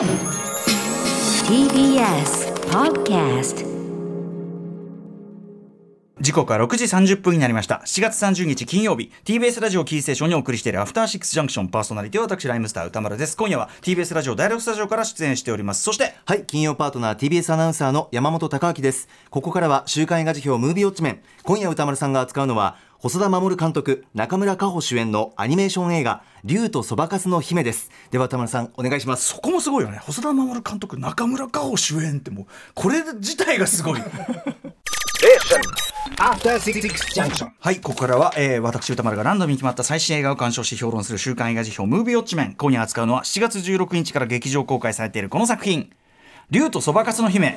TBS Podcast 時刻は6時30分になりました。7月30日金曜日。TBS ラジオキーステーションにお送りしているアフターシックスジャンクション。パーソナリティは私ライムスター歌丸です。今夜は TBS ラジオ第6スタジオから出演しております。そしてはい、金曜パートナー TBS アナウンサーの山本貴明です。ここからは週刊映画辞表ムービーウォッチメン。今夜歌丸さんが扱うのは、細田守監督、中村佳穂主演のアニメーション映画、竜とそばかすの姫です。では歌丸さん、お願いします。そこもすごいよね細田守監督中村佳穂主演ってもうこれ自体がすごい.はいここからは、えー、私歌丸がランダムに決まった最新映画を鑑賞し評論する週刊映画辞表ムービーウォッチメン今夜扱うのは7月16日から劇場公開されているこの作品「竜とそばかすの姫」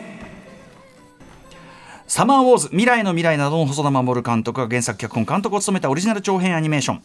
サマーウォーズ未来の未来などの細田守監督が原作脚本監督を務めたオリジナル長編アニメーション。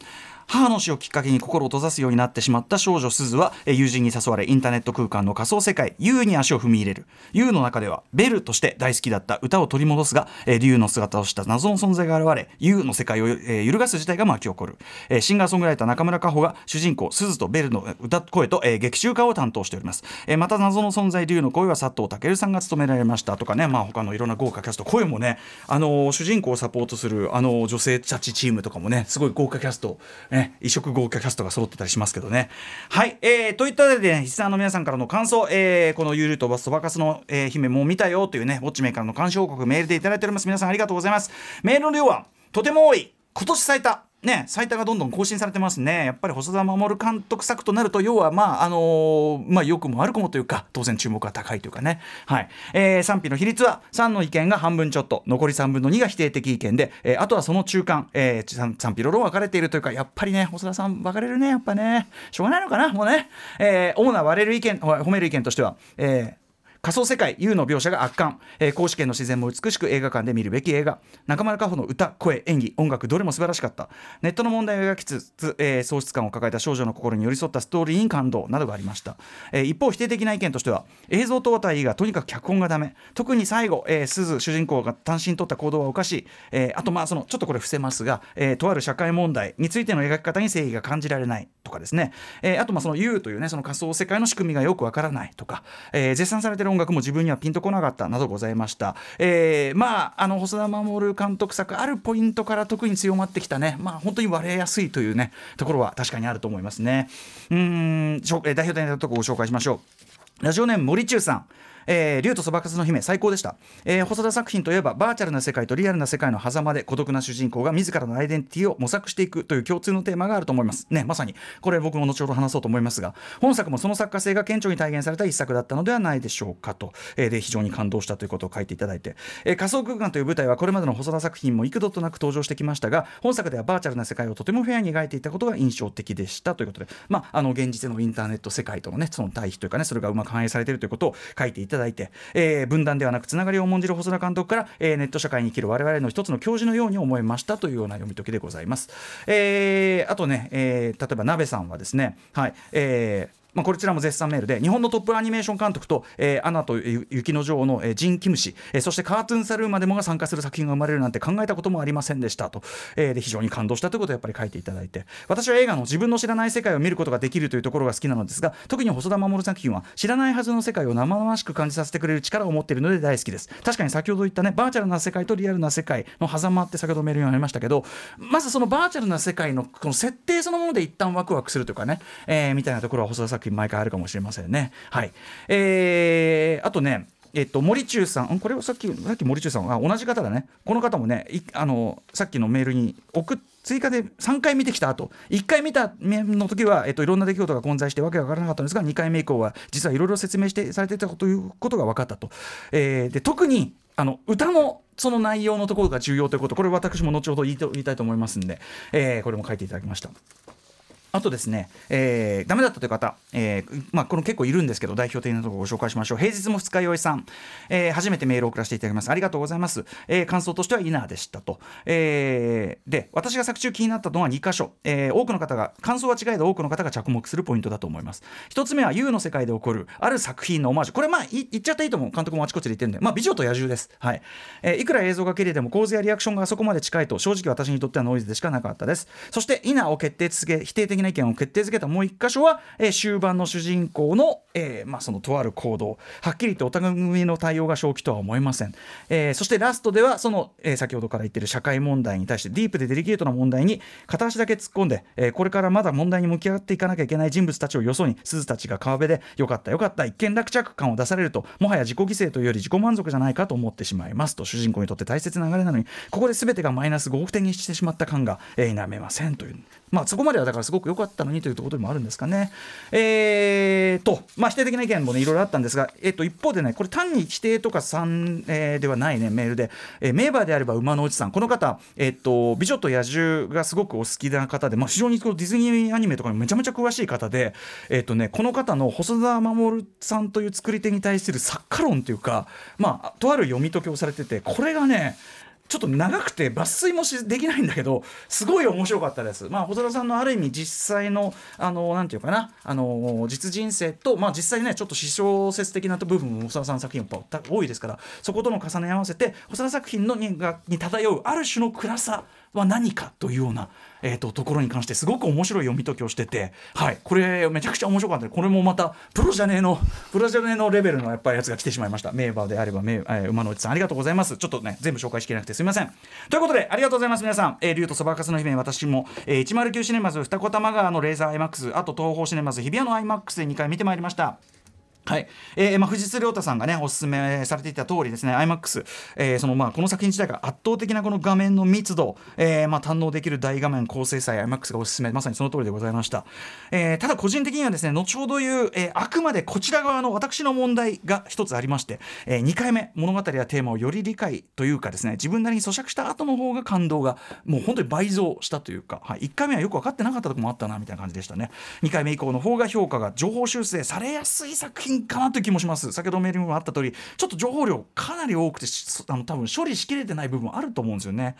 母の死をきっかけに心を閉ざすようになってしまった少女すずは友人に誘われインターネット空間の仮想世界 U に足を踏み入れる。U の中ではベルとして大好きだった歌を取り戻すが、竜の姿をした謎の存在が現れ U の世界を、揺るがす事態が巻き起こる、シンガーソングライター中村佳穂が主人公すずとベルの歌声と、劇中歌を担当しております、また謎の存在竜の声は佐藤健さんが務められましたとかね。まあ他のいろんな豪華キャスト声もねあの主人公をサポートするあの女性たちチームとかもねすごい豪華キャスト、ね、異色豪華キャストが揃ってたりしますけどね。はい、えー、といったわけで、ね、リスナーの皆さんからの感想、えー、このゆるとバスそばかすの、えー姫も見たよというねウォッチメーカーの鑑賞報告メールでいただいております。皆さんありがとうございます。メールの量はとても多い。今年最多ね、最多がどんどん更新されてますね。やっぱり細田守監督作となると、要は、まあ、あのーまあ、良くも悪くもというか、当然注目が高いというかね。はい。えー賛否の比率は、3の意見が半分ちょっと、残り3分の2が否定的意見で、えーあとはその中間、えー賛賛否両論分かれているというか、やっぱりね、細田さん分かれるね、やっぱね。しょうがないのかな、もうね。えー主な割れる意見、褒める意見としては、えー仮想世界 U の描写が圧巻、えー、公主権の自然も美しく映画館で見るべき映画。中村佳穂の歌声演技。音楽どれも素晴らしかった。ネットの問題を描きつつ、えー喪失感を抱えた少女の心に寄り添ったストーリーに感動などがありました、えー一方否定的な意見としては映像等体がとにかく脚本がダメ。特に最後、えー、鈴主人公が単身取った行動はおかしい、えーあとまあそのちょっとこれ伏せますが、えーとある社会問題についての描き方に正義が感じられないとかですね、えーあとまあその U というねその仮想世界の仕組みがよくわからないとか、えー絶賛されてる音楽も自分にはピンとこなかったなどございました、えーまああの細田守監督作あるポイントから特に強まってきたねまあ本当に割れやすいというねところは確かにあると思いますねうんえー代表的なところをご紹介しましょうラジオネーム森中さんえー、竜とそばかすの姫最高でした、えー細田作品といえばバーチャルな世界とリアルな世界の狭間で孤独な主人公が自らのアイデンティティを模索していくという共通のテーマがあると思います。ねまさにこれ僕も後ほど話そうと思いますが本作もその作家性が顕著に体現された一作だったのではないでしょうかと、えーで非常に感動したということを書いていただいて、えー仮想空間という舞台はこれまでの細田作品も幾度となく登場してきましたが本作ではバーチャルな世界をとてもフェアに描いていたことが印象的でしたということで。まああの現実のインターネット世界とのねその対比というかねそれがうまく反映されているということを書いていただいて、えー分断ではなくつながりを重んじる細田監督から、えーネット社会に生きる我々の一つの教授のように思いましたというような読み解きでございます。えーあとね、えー例えば鍋さんはですねはいえーまあ、こちらも絶賛メールで日本のトップアニメーション監督と「えーアナと雪の女王」の、えージン・キム氏、えーそしてカートゥーンサルーマでもが参加する作品が生まれるなんて考えたこともありませんでしたと、えーで非常に感動したということをやっぱり書いていただいて。私は映画の自分の知らない世界を見ることができるというところが好きなのですが特に細田守作品は知らないはずの世界を生々しく感じさせてくれる力を持っているので大好きです。確かに先ほど言ったねバーチャルな世界とリアルな世界の狭間って先ほどメールにありましたけどまずそのバーチャルな世界のこの設定そのもので一旦ワクワクするというかね、えーみたいなところは細田作品毎回あるかもしれませんね。はい。えーあとねえっと、森中さん、これはさっき、さっき森中さん、あ同じ方だね、この方もね、あのさっきのメールに送追加で3回見てきた後。1回見た面の時は、えっと、いろんな出来事が混在してわけが分からなかったんですが2回目以降は実はいろいろ説明してされてたということが分かったと。えーで特にあの歌のその内容のところが重要ということ。これ私も後ほど言いと言いたいと思いますんで、えーこれも書いていただきました。あとですね、えー、ダメだったという方、えーまあ、この結構いるんですけど、代表的なところをご紹介しましょう。平日も二日酔いさん、えー初めてメールを送らせていただきます。ありがとうございます。えー感想としてはイナーでしたと。えーで、私が作中気になったのは2箇所。えー多くの方が、感想は違えど多くの方が着目するポイントだと思います。一つ目は U の世界で起こるある作品のオマージュ。これまあ言っちゃっていいと思う。監督もあちこちで言ってるんで、まあ美女と野獣です。はい。えーいくら映像が綺麗でも構図やリアクションがあそこまで近いと正直私にとってはノイズでしかなかったです。そしてイナーを決定付け否定的なな意見を決定づけたもう一箇所は、えー終盤の主人公の,、えーまあ、そのとある行動はっきり言ってお互いの対応が正気とは思えません、えーそしてラストではその、えー先ほどから言ってる社会問題に対してディープでデリケートな問題に片足だけ突っ込んで、えーこれからまだ問題に向き合っていかなきゃいけない人物たちをよそに鈴たちが川辺でよかったよかった一見落着感を出されるともはや自己犠牲というより自己満足じゃないかと思ってしまいますと主人公にとって大切な流れなのにここで全てがマイナス5億点にしてしまった感が、えー否めませんという。まあそこまではだからすごく良かったのにというところでもあるんですかね。えー、とまあ否定的な意見もねいろいろあったんですが、えっと一方でねこれ単に否定とか賛、えーではないねメールで、えー名馬であれば馬の内さんこの方えっと美女と野獣がすごくお好きな方でまあ非常にこうディズニーアニメとかにめちゃめちゃ詳しい方でえっとねこの方の細田守さんという作り手に対する作家論というかまあとある読み解きをされててこれがねちょっと長くて抜粋もしできないんだけどすごい面白かったです。まあ細田さんのある意味実際のあのなんていうかなあの実人生とまあ実際ねちょっと私小説的な部分も細田さんの作品多いですからそことの重ね合わせて細田作品のにがに漂うある種の暗さは何かというような、えー、とところに関してすごく面白い読み解きをしてて、はい、これめちゃくちゃ面白かった。これもまたプロジャネのプロジャネのレベルのやっぱりやつが来てしまいました。名馬であれば名、えー馬の内さんありがとうございます。ちょっとね全部紹介しきれなくてすみません。ということでありがとうございます皆さん、えー、竜とそばかすの姫私も、えー、109シネマズ二子玉川のレーザー IMAX あと東宝シネマズ日比谷の IMAX で2回見てまいりました。はい。えーまあ、藤津亮太さんがねおすすめされていた通りですね iMAX、えーそのまあ、この作品自体が圧倒的なこの画面の密度、えーまあ、堪能できる大画面高精細 iMAX がおすすめまさにその通りでございました、えーただ個人的にはですね後ほど言う、えーあくまでこちら側の私の問題が一つありまして、え2回目物語やテーマをより理解というかですね自分なりに咀嚼した後の方が感動がもう本当に倍増したというか、はい、1回目はよく分かってなかったところもあったなみたいな感じでしたね。2回目以降の方が評価が情報修正されやすい作品かなという気もします。先ほどメールにもあった通りちょっと情報量かなり多くてあの多分処理しきれてない部分あると思うんですよね。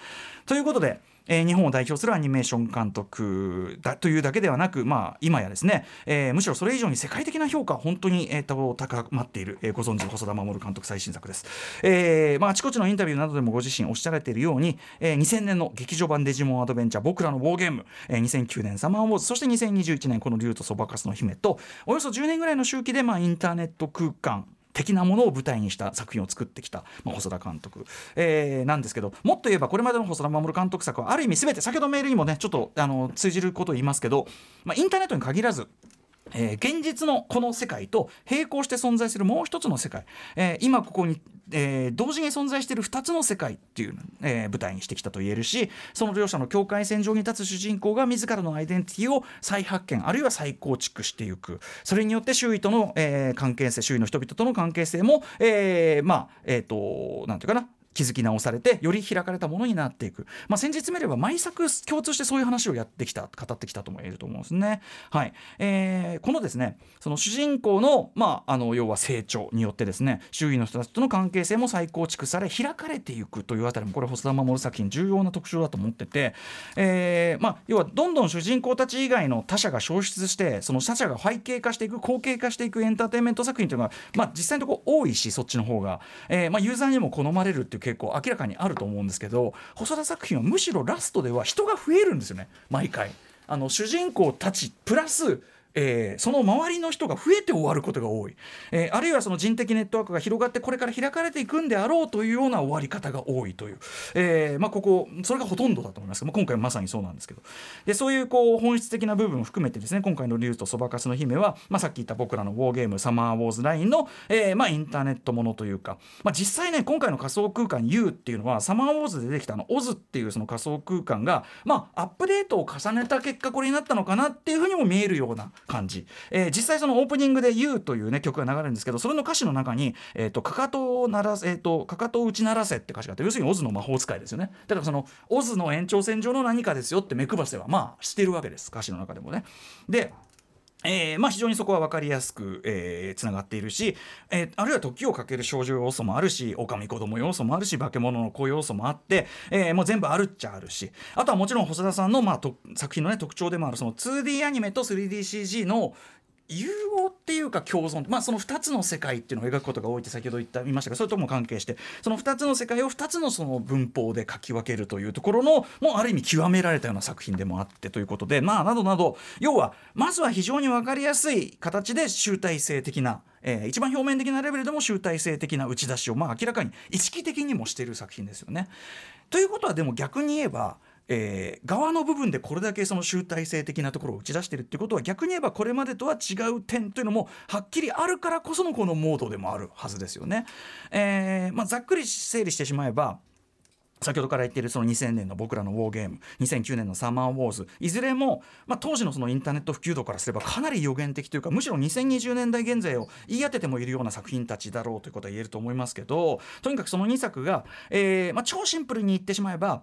ということでえー日本を代表するアニメーション監督だというだけではなく、まあ、今やですね、えーむしろそれ以上に世界的な評価本当に、えーと高まっている、えーご存知細田守監督最新作です、えーまあ、あちこちのインタビューなどでもご自身おっしゃられているように、えー2000年の劇場版デジモンアドベンチャー僕らのウォーゲーム、えー2009年サマーウォーズそして2021年この竜とそばかすの姫とおよそ10年ぐらいの周期で、まあ、インターネット空間的なものを舞台にした作品を作ってきた、まあ、細田監督、えーなんですけどもっと言えばこれまでの細田守監督作はある意味全て先ほどメールにもねちょっとあの通じることを言いますけど、まあ、インターネットに限らずえー現実のこの世界と並行して存在するもう一つの世界、えー今ここに、えー同時に存在している2つの世界っていう、えー舞台にしてきたと言えるしその両者の境界線上に立つ主人公が自らのアイデンティティを再発見あるいは再構築していく。それによって周囲との、えー関係性周囲の人々との関係性も、えーまあえっ、となんていうかな気づき直されてより開かれたものになっていく、まあ、先日見れば毎作共通してそういう話をやってきた語ってきたとも言えると思うんですね。はい。えーこのですねその主人公の,、まあ、あの要は成長によってですね周囲の人たちとの関係性も再構築され開かれていくというあたりもこれ細田守作品重要な特徴だと思ってて、えーまあ、要はどんどん主人公たち以外の他者が消失してその他者が背景化していく後景化していくエンターテインメント作品というのが、まあ、実際のところ多いしそっちの方が、えーまあ、ユーザーにも好まれるっていう傾向明らかにあると思うんですけど細田作品はむしろラストでは人が増えるんですよね毎回。あの主人公たちプラスえーその周りの人が増えて終わることが多い、えーあるいはその人的ネットワークが広がってこれから開かれていくんであろうというような終わり方が多いという、えーまあ、ここそれがほとんどだと思います。まあ、今回まさにそうなんですけど。でそういうこう本質的な部分を含めてですね今回の「竜とそばかすの姫は」まあ、さっき言った僕らのウォーゲーム「サマーウォーズラインの」えーまあ、インターネットものというか、まあ、実際ね今回の仮想空間 U っていうのはサマーウォーズで出てきたあのオズっていうその仮想空間が、まあ、アップデートを重ねた結果これになったのかなっていうふうにも見えるような感じ、えー実際そのオープニングで「You」というね曲が流れるんですけどそれの歌詞の中に「えー、とかかとを鳴らせ、えー、とかかとを打ち鳴らせ」って歌詞があって要するにオズの魔法使いですよね。だからそのオズの延長線上の何かですよって目配せはまあしてるわけです。歌詞の中でもね。でえーまあ、非常にそこは分かりやすく、えー、つながっているし、えーあるいは時をかける少女要素もあるし狼子供要素もあるし化け物の子要素もあって、えーもう全部あるっちゃあるしあとはもちろん細田さんの、まあ、と作品の、ね、特徴でもあるその 2D アニメと 3DCG の融合っていうか共存、まあ、その2つの世界っていうのを描くことが多いって先ほど言った言いましたがそれとも関係して。その2つの世界を2つのその文法で書き分けるというところのもうある意味極められたような作品でもあってということで。まあなどなど。要はまずは非常に分かりやすい形で集大成的なえー、一番表面的なレベルでも集大成的な打ち出しを、まあ、明らかに意識的にもしている作品ですよね。ということはでも逆に言えばえー、側の部分でこれだけその集大成的なところを打ち出してるってことは逆に言えばこれまでとは違う点というのもはっきりあるからこそのこのモードでもあるはずですよね。えーまあ、ざっくり整理してしまえば先ほどから言っているその2000年の僕らのウォーゲーム2009年のサマーウォーズいずれも、まあ、当時のそのインターネット普及度からすればかなり予言的というかむしろ2020年代現在を言い当ててもいるような作品たちだろうということは言えると思いますけどとにかくその2作が、えーまあ、超シンプルに言ってしまえば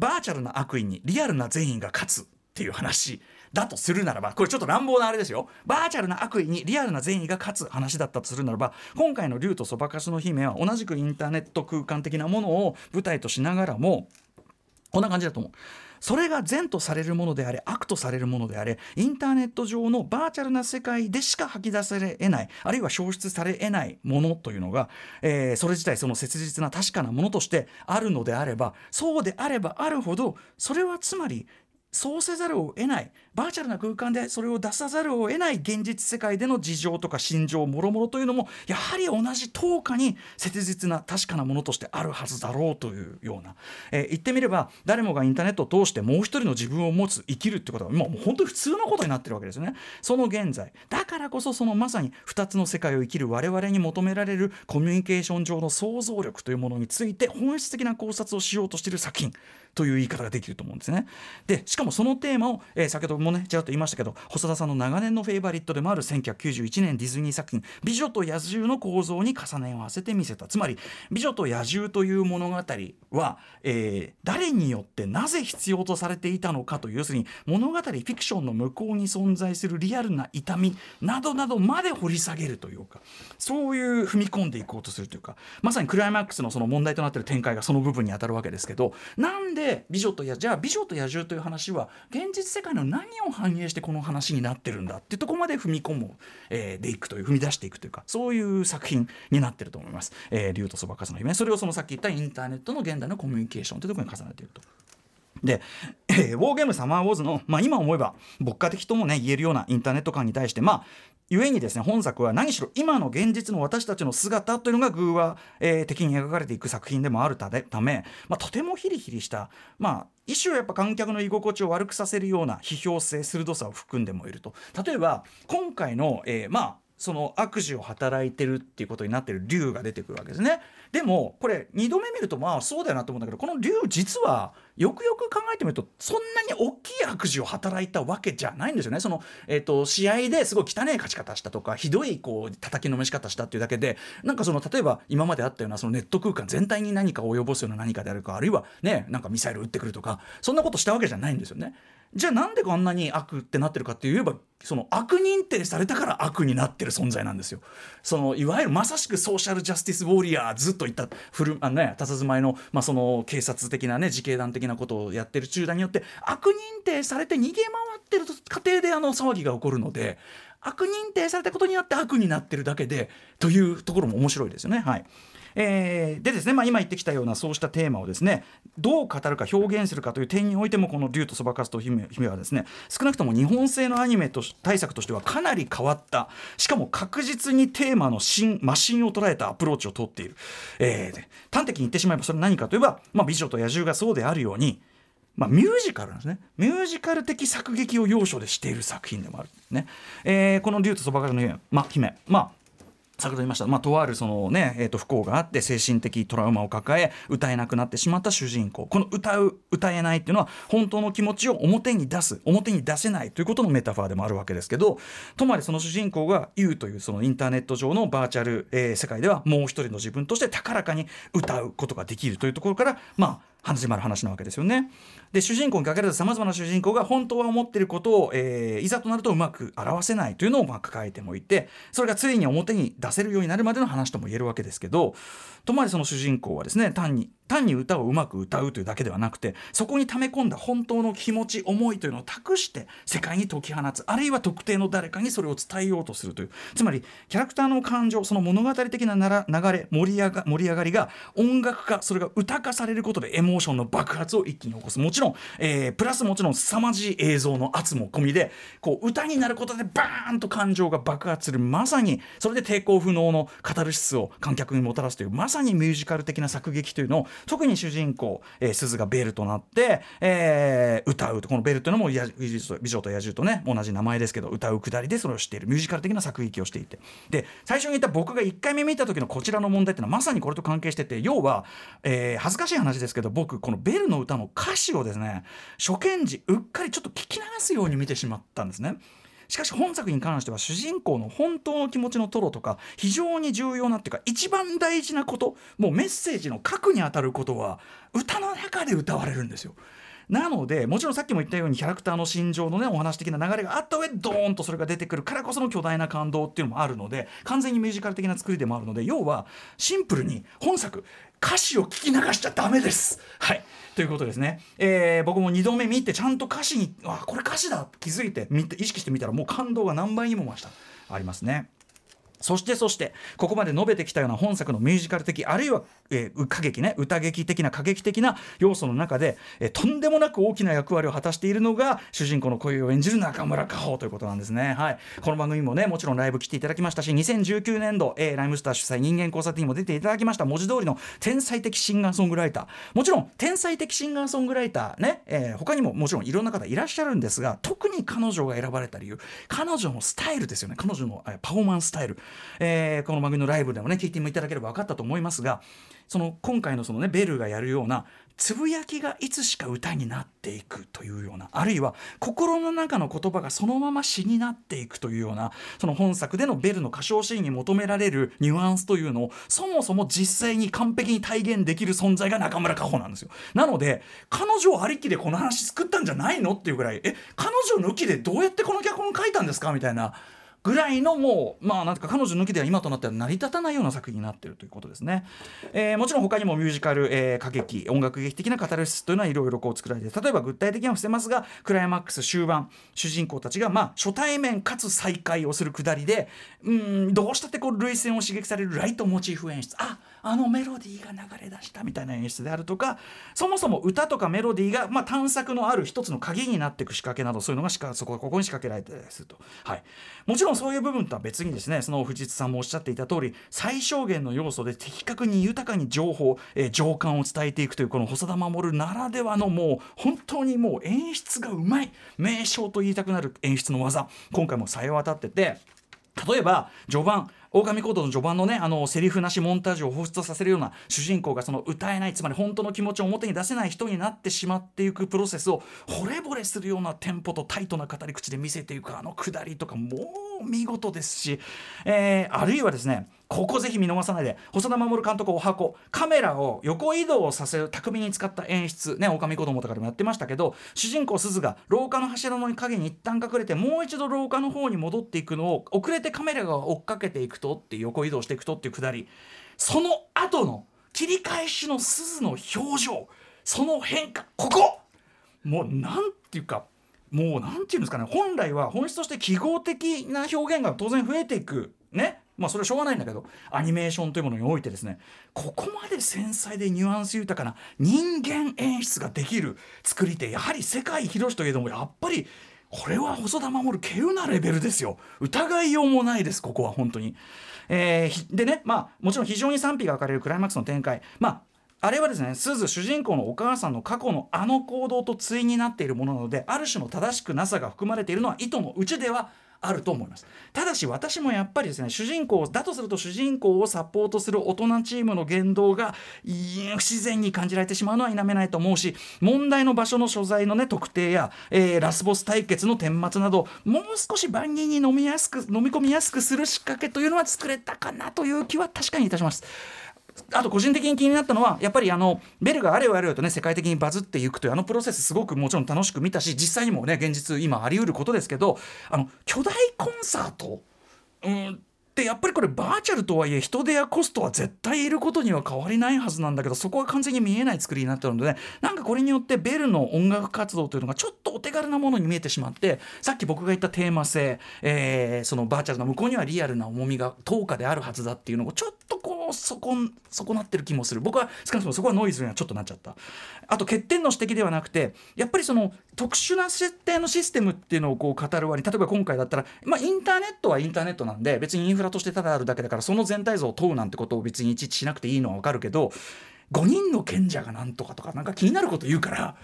バーチャルな悪意にリアルな善意が勝つっていう話だとするならばこれちょっと乱暴なあれですよバーチャルな悪意にリアルな善意が勝つ話だったとするならば今回の竜とそばかすの姫は同じくインターネット空間的なものを舞台としながらもこんな感じだと思う。それが善とされるものであれ悪とされるものであれインターネット上のバーチャルな世界でしか吐き出されえないあるいは消失されえないものというのが、えー、それ自体その切実な確かなものとしてあるのであればそうであればあるほどそれはつまりそうせざるを得ない。バーチャルな空間でそれを出さざるを得ない現実世界での事情とか心情もろもろというのもやはり同じ10日に切実な確かなものとしてあるはずだろうというような、えー、言ってみれば誰もがインターネットを通してもう一人の自分を持つ生きるってことがもう本当に普通のことになってるわけですよね。その現在。だからこそそのまさに2つの世界を生きる我々に求められるコミュニケーション上の想像力というものについて本質的な考察をしようとしている作品。という言い方ができると思うんですね。でしかもそのテーマを、えー、先ほどもねちらっと言いましたけど細田さんの長年のフェイバリットでもある1991年ディズニー作品「美女と野獣」の構造に重ね合わせてみせたつまり「美女と野獣」という物語は、えー、誰によってなぜ必要とされていたのかという要するに物語フィクションの向こうに存在するリアルな痛みなどなどまで掘り下げるというかそういう踏み込んでいこうとするというかまさにクライマックスのその問題となっている展開がその部分に当たるわけですけどなんでで美女と野じゃあ美女と野獣という話は現実世界の何を反映してこの話になってるんだっていうところまで踏み込む、えー、でいくという踏み出していくというかそういう作品になってると思います。えー、竜とそばかすの姫それをそのさっき言ったインターネットの現代のコミュニケーションというところに重ねていると。で、えー、ウォーゲームサマーウォーズの、まあ、今思えば牧歌的ともね言えるようなインターネット感に対してまあ故にですね本作は何しろ今の現実の私たちの姿というのが偶話、えー、的に描かれていく作品でもあるため、まあ、とてもヒリヒリした、まあ、一種やっぱ観客の居心地を悪くさせるような批評性鋭さを含んでもいると。例えば今回の、えー、まあその悪事を働いてるっていうことになってる竜が出てくるわけですね。でもこれ2度目見るとまあそうだよなと思うんだけどこの竜実はよくよく考えてみるとそんなに大きい悪事を働いたわけじゃないんですよね。その、えーと、試合ですごい汚い勝ち方したとかひどいこう叩きのめし方したっていうだけでなんかその例えば今まであったようなそのネット空間全体に何かを及ぼすような何かであるかあるいはねなんかミサイル撃ってくるとかそんなことしたわけじゃないんですよね。じゃあなんでこんなに悪ってなってるかって言えばその悪認定されたから悪になってる存在なんですよ。そのいわゆるまさしくソーシャルジャスティスウォーリアーずっと言った古あのね佇まいの,、まあその警察的なね自警団的なことをやってる集団によって悪認定されて逃げ回ってる過程であの騒ぎが起こるので悪認定されたことによって悪になってるだけでというところも面白いですよね。はいえー、でですね、まあ、今言ってきたようなそうしたテーマをですねどう語るか表現するかという点においてもこの「竜とそばかすと姫」はですね少なくとも日本製のアニメと対策としてはかなり変わった。しかも確実にテーマの新マシンを捉えたアプローチをとっている、えー、端的に言ってしまえばそれは何かといえば「まあ、美女と野獣」がそうであるようにまあ、ミュージカルなんですね。ミュージカル的作劇を要所でしている作品でもある。ね、えー、この「竜とそばかすの姫」まあ、姫。まあ先ほど言いました、まあ、とあるその、ねえー、と不幸があって精神的トラウマを抱え歌えなくなってしまった主人公。この歌う歌えないっていうのは本当の気持ちを表に出す表に出せないということのメタファーでもあるわけですけどとまりその主人公が「言う」というそのインターネット上のバーチャル、えー、世界ではもう一人の自分として高らかに歌うことができるというところからまあ始まる話なわけですよね。で主人公にかけられたさまざまな主人公が本当は思っていることを、えー、いざとなるとうまく表せないというのをまあ抱えてもいてそれがついに表に出せるようになるまでの話とも言えるわけですけどとまりその主人公はですね単に単に歌をうまく歌うというだけではなくてそこに溜め込んだ本当の気持ち思いというのを託して世界に解き放つあるいは特定の誰かにそれを伝えようとするという。つまりキャラクターの感情その物語的ななら流れ盛り上が盛り上がりが音楽化それが歌化されることでエモーションの爆発を一気に起こす。もちろん、えープラスもちろん凄まじい映像の圧も込みでこう歌になることでバーンと感情が爆発する。まさにそれで抵抗不能のカタルシスを観客にもたらすというまさにミュージカル的な作劇というのを特に主人公、えー、鈴がベルとなって、えー歌うと。このベルというのも美女と野獣とね同じ名前ですけど歌うくだりでそれを知っている。ミュージカル的な作劇をしていて。で最初に言った僕が1回目見た時のこちらの問題っていうのはまさにこれと関係してて要は、えー恥ずかしい話ですけど僕このベルの歌の歌詞をですね初見時うっかりちょっと聞き流すように見てしまったんですね。しかし本作に関しては主人公の本当の気持ちのトロとか非常に重要なっていうか一番大事なこともうメッセージの核にあたることは歌の中で歌われるんですよ。なのでもちろんさっきも言ったようにキャラクターの心情のねお話的な流れがあった上でドーンとそれが出てくるからこその巨大な感動っていうのもあるので完全にミュージカル的な作りでもあるので要はシンプルに本作歌詞を聞き流しちゃダメです。はいということですね、えー僕も2度目見てちゃんと歌詞にあこれ歌詞だって気づいて意識してみたらもう感動が何倍にも増したありますね。そしてそしてここまで述べてきたような本作のミュージカル的あるいは、えー歌劇ね歌劇的な歌劇的な要素の中で、えーとんでもなく大きな役割を果たしているのが主人公の声を演じる中村佳穂ということなんですね。はい、この番組もねもちろんライブ来ていただきましたし2019年度、えーライムスター主催人間交差点にも出ていただきました文字通りの天才的シンガーソングライター。もちろん天才的シンガーソングライターね、えー他にももちろんいろんな方いらっしゃるんですが特に彼女が選ばれた理由彼女のスタイルですよね。彼女のえーパフォーマンススタイル、えーこの番組のライブでもね聞いていただければ分かったと思いますがその今回のそのねベルがやるようなつぶやきがいつしか歌になっていくというようなあるいは心の中の言葉がそのまま詩になっていくというようなその本作でのベルの歌唱シーンに求められるニュアンスというのをそもそも実際に完璧に体現できる存在が中村佳穂なんですよ。なので彼女ありきでこの話作ったんじゃないのっていうぐらいえ彼女抜きでどうやってこの脚本書いたんですかみたいなぐらいのもうまあなんか彼女抜きでは今となっては成り立たないような作品になっているということですね、えーもちろん他にもミュージカル、えー歌劇音楽劇的なカタルシスというのはいろいろこう作られて例えば具体的には伏せますがクライマックス終盤主人公たちがまあ初対面かつ再会をするくだりでうんどうしたってこう涙腺を刺激されるライトモチーフ演出。ああのメロディーが流れ出したみたいな演出であるとかそもそも歌とかメロディーが、まあ、探索のある一つの鍵になっていく仕掛けなどそういうのがしかそこここに仕掛けられてたりすると、はい、もちろんそういう部分とは別にですねその藤津さんもおっしゃっていた通り最小限の要素で的確に豊かに情報、えー情感を伝えていくというこの細田守ならではのもう本当にもう演出がうまい名称と言いたくなる演出の技今回もさえ渡ってて例えば序盤狼コードの序盤のねあのセリフなしモンタージュを放出させるような主人公がその歌えないつまり本当の気持ちを表に出せない人になってしまっていくプロセスを惚れ惚れするようなテンポとタイトな語り口で見せていくあのくだりとかもう見事ですし、えーあるいはですねここぜひ見逃さないで細田守監督お箱カメラを横移動させる巧みに使った演出。ね狼子供とかでもやってましたけど主人公鈴が廊下の柱の影に一旦隠れてもう一度廊下の方に戻っていくのを遅れてカメラが追っかけていくとって横移動していくとっていうくだりその後の切り返しの鈴の表情その変化ここもうなんていうかもうなんていうんですかね本来は本質として記号的な表現が当然増えていくね。まあそれはしょうがないんだけどアニメーションというものにおいてですねここまで繊細でニュアンス豊かな人間演出ができる作り手やはり世界広しといえどもやっぱりこれは細田守稀有なレベルですよ疑いようもないですここは本当に。えーでねまあもちろん非常に賛否が分かれるクライマックスの展開まああれはですねすず主人公のお母さんの過去のあの行動と対になっているものなのである種の正しくなさが含まれているのは意図のうちではあると思いますただし私もやっぱりですね主人公だとすると主人公をサポートする大人チームの言動が不自然に感じられてしまうのは否めないと思うし問題の場所の所在のね特定や、えーラスボス対決の顛末などもう少し万人に飲みやすく飲み込みやすくする仕掛けというのは作れたかなという気は確かにいたします。あと個人的に気になったのはやっぱりあのベルがあれよあれよとね世界的にバズっていくというあのプロセスすごくもちろん楽しく見たし実際にもね現実今あり得ることですけどあの巨大コンサートうんでやっぱりこれバーチャルとはいえ人手やコストは絶対いることには変わりないはずなんだけどそこは完全に見えない作りになってるので、ね、なんかこれによってベルの音楽活動というのがちょっとお手軽なものに見えてしまってさっき僕が言ったテーマ性、えー、そのバーチャルの向こうにはリアルな重みが等価であるはずだっていうのをちょっとこうそこ損なってる気もする。僕は少なくともそこはノイズにはちょっとなっちゃった。あと欠点の指摘ではなくてやっぱりその特殊な設定のシステムっていうのをこう語る割に例えば今回だったら、まあ、インターネットはインターネットなんで別にインフラとしてただあるだけだからその全体像を問うなんてことを別にいちいちしなくていいのは分かるけど5人の賢者がなんとかとかなんか気になること言うから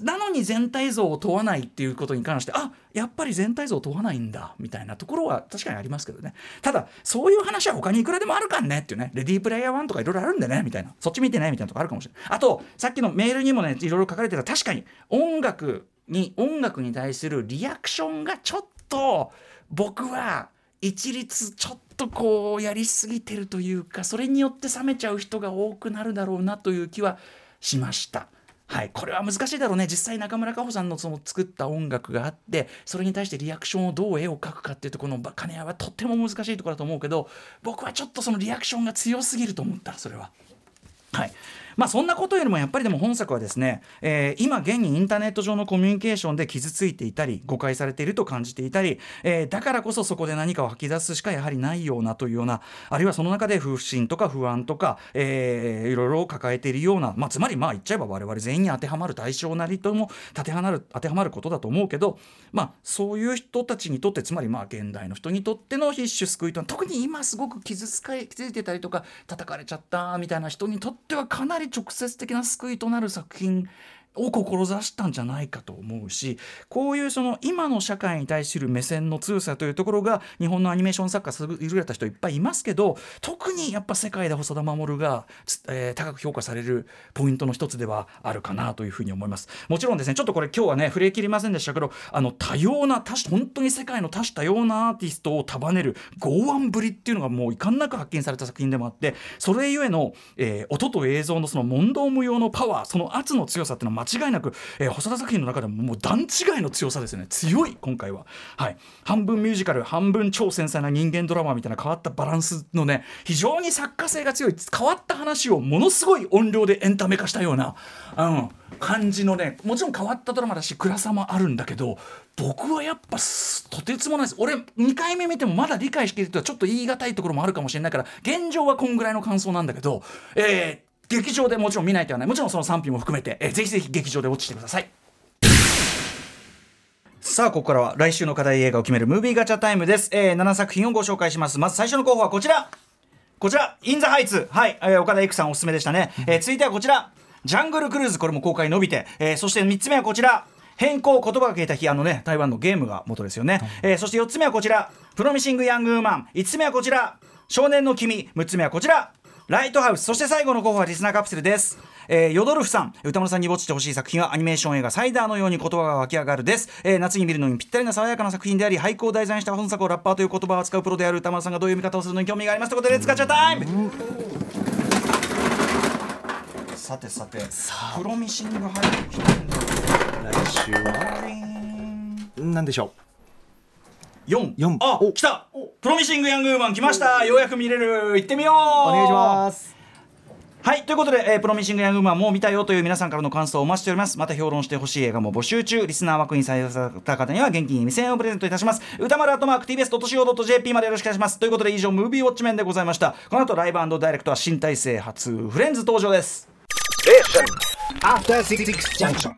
なのに全体像を問わないっていうことに関してあやっぱり全体像を問わないんだみたいなところは確かにありますけどね。ただそういう話は他にいくらでもあるかんねっていうね。レディープレイヤー1とかいろいろあるんでねみたいな。そっち見てねみたいなとこあるかもしれないあとさっきのメールにもねいろいろ書かれてた。確かに音楽に音楽に対するリアクションがちょっと僕は一律ちょっとこうやりすぎてるというかそれによって冷めちゃう人が多くなるだろうなという気はしました。はい、これは難しいだろうね実際中村佳穂さんのその作った音楽があってそれに対してリアクションをどう絵を描くかっていうところの兼ね合いはとっても難しいところだと思うけど僕はちょっとそのリアクションが強すぎると思ったそれは。はいまあ、そんなことよりもやっぱりでも本作はですね、えー、今現にインターネット上のコミュニケーションで傷ついていたり誤解されていると感じていたり、えー、だからこそそこで何かを吐き出すしかやはりないようなというようなあるいはその中で不信とか不安とか、えー、いろいろ抱えているような、まあ、つまりまあ言っちゃえば我々全員に当てはまる対象なりとも当てはまる当てはまることだと思うけど、まあ、そういう人たちにとってつまりまあ現代の人にとっての必死救いと特に今すごく傷つか傷ついてたりとか叩かれちゃったみたいな人にとってはかなり直接的な救いとなる作品を志したんじゃないかと思うしこういうその今の社会に対する目線の強さというところが日本のアニメーション作家優れた人いっぱいいますけど特にやっぱ世界で細田守が、えー、高く評価されるポイントの一つではあるかなというふうに思います。もちろんですねちょっとこれ今日はね触れきりませんでしたけどあの多様な多本当に世界の多種多様なアーティストを束ねる剛腕ぶりっていうのがもう遺憾なく発見された作品でもあってそれゆえの、えー、音と映像のその問答無用のパワーその圧の強さっていうのは間違いなくえー、細田作品の中でももう段違いの強さですよね。強い今回は。はい。半分ミュージカル半分超繊細な人間ドラマみたいな変わったバランスのね非常に作家性が強い変わった話をものすごい音量でエンタメ化したような、うん、感じのねもちろん変わったドラマだし暗さもあるんだけど僕はやっぱとてつもないです。俺2回目見てもまだ理解しきるとはちょっと言い難いところもあるかもしれないから現状はこんぐらいの感想なんだけどえー劇場でもちろん見ないとはない。もちろんその賛否も含めて、えー、ぜひぜひ劇場でウォッチしてください。さあここからは来週の課題映画を決めるムービーガチャタイムです、えー、7作品をご紹介します。まず最初の候補はこちら。こちらインザハイツはい、えー、岡田育さんおすすめでしたね、えー、続いてはこちら。ジャングルクルーズ。これも公開伸びて、えー、そして3つ目はこちら。変更言葉が消えた日。あのね台湾のゲームが元ですよね、えー、そして4つ目はこちら。プロミシング・ヤング・ウーマン。5つ目はこちら。少年の君。6つ目はこちらライトハウスそして最後の候補はリスナーカプセルです。えー、ヨドルフさん歌丸さんにウォッチしてほしい作品はアニメーション映画「サイダーのように言葉が湧き上がる」です、えー、夏に見るのにぴったりな爽やかな作品であり俳句を題材にした本作をラッパーという言葉を扱うプロである歌丸さんがどういう見方をするのに興味があります。ということで使っちゃタイム。さてさてプロミシング入ってきたんだ来週は？何でしょう？四。四。あ来た。プロミシングヤングウーマン来ました。ようやく見れる。行ってみよう。お願いします。はいということで、えー、プロミシングヤングマンもう見たよという皆さんからの感想をお待ちしております。また評論してほしい映画も募集中。リスナー枠に採用された方には現金2000円をプレゼントいたします。歌丸アットマーク TBS.CO.JP までよろしくお願いします。ということで以上ムービーウォッチメンでございました。この後ライブダイレクトは新体制初フレンズ登場です。え After 66 junction.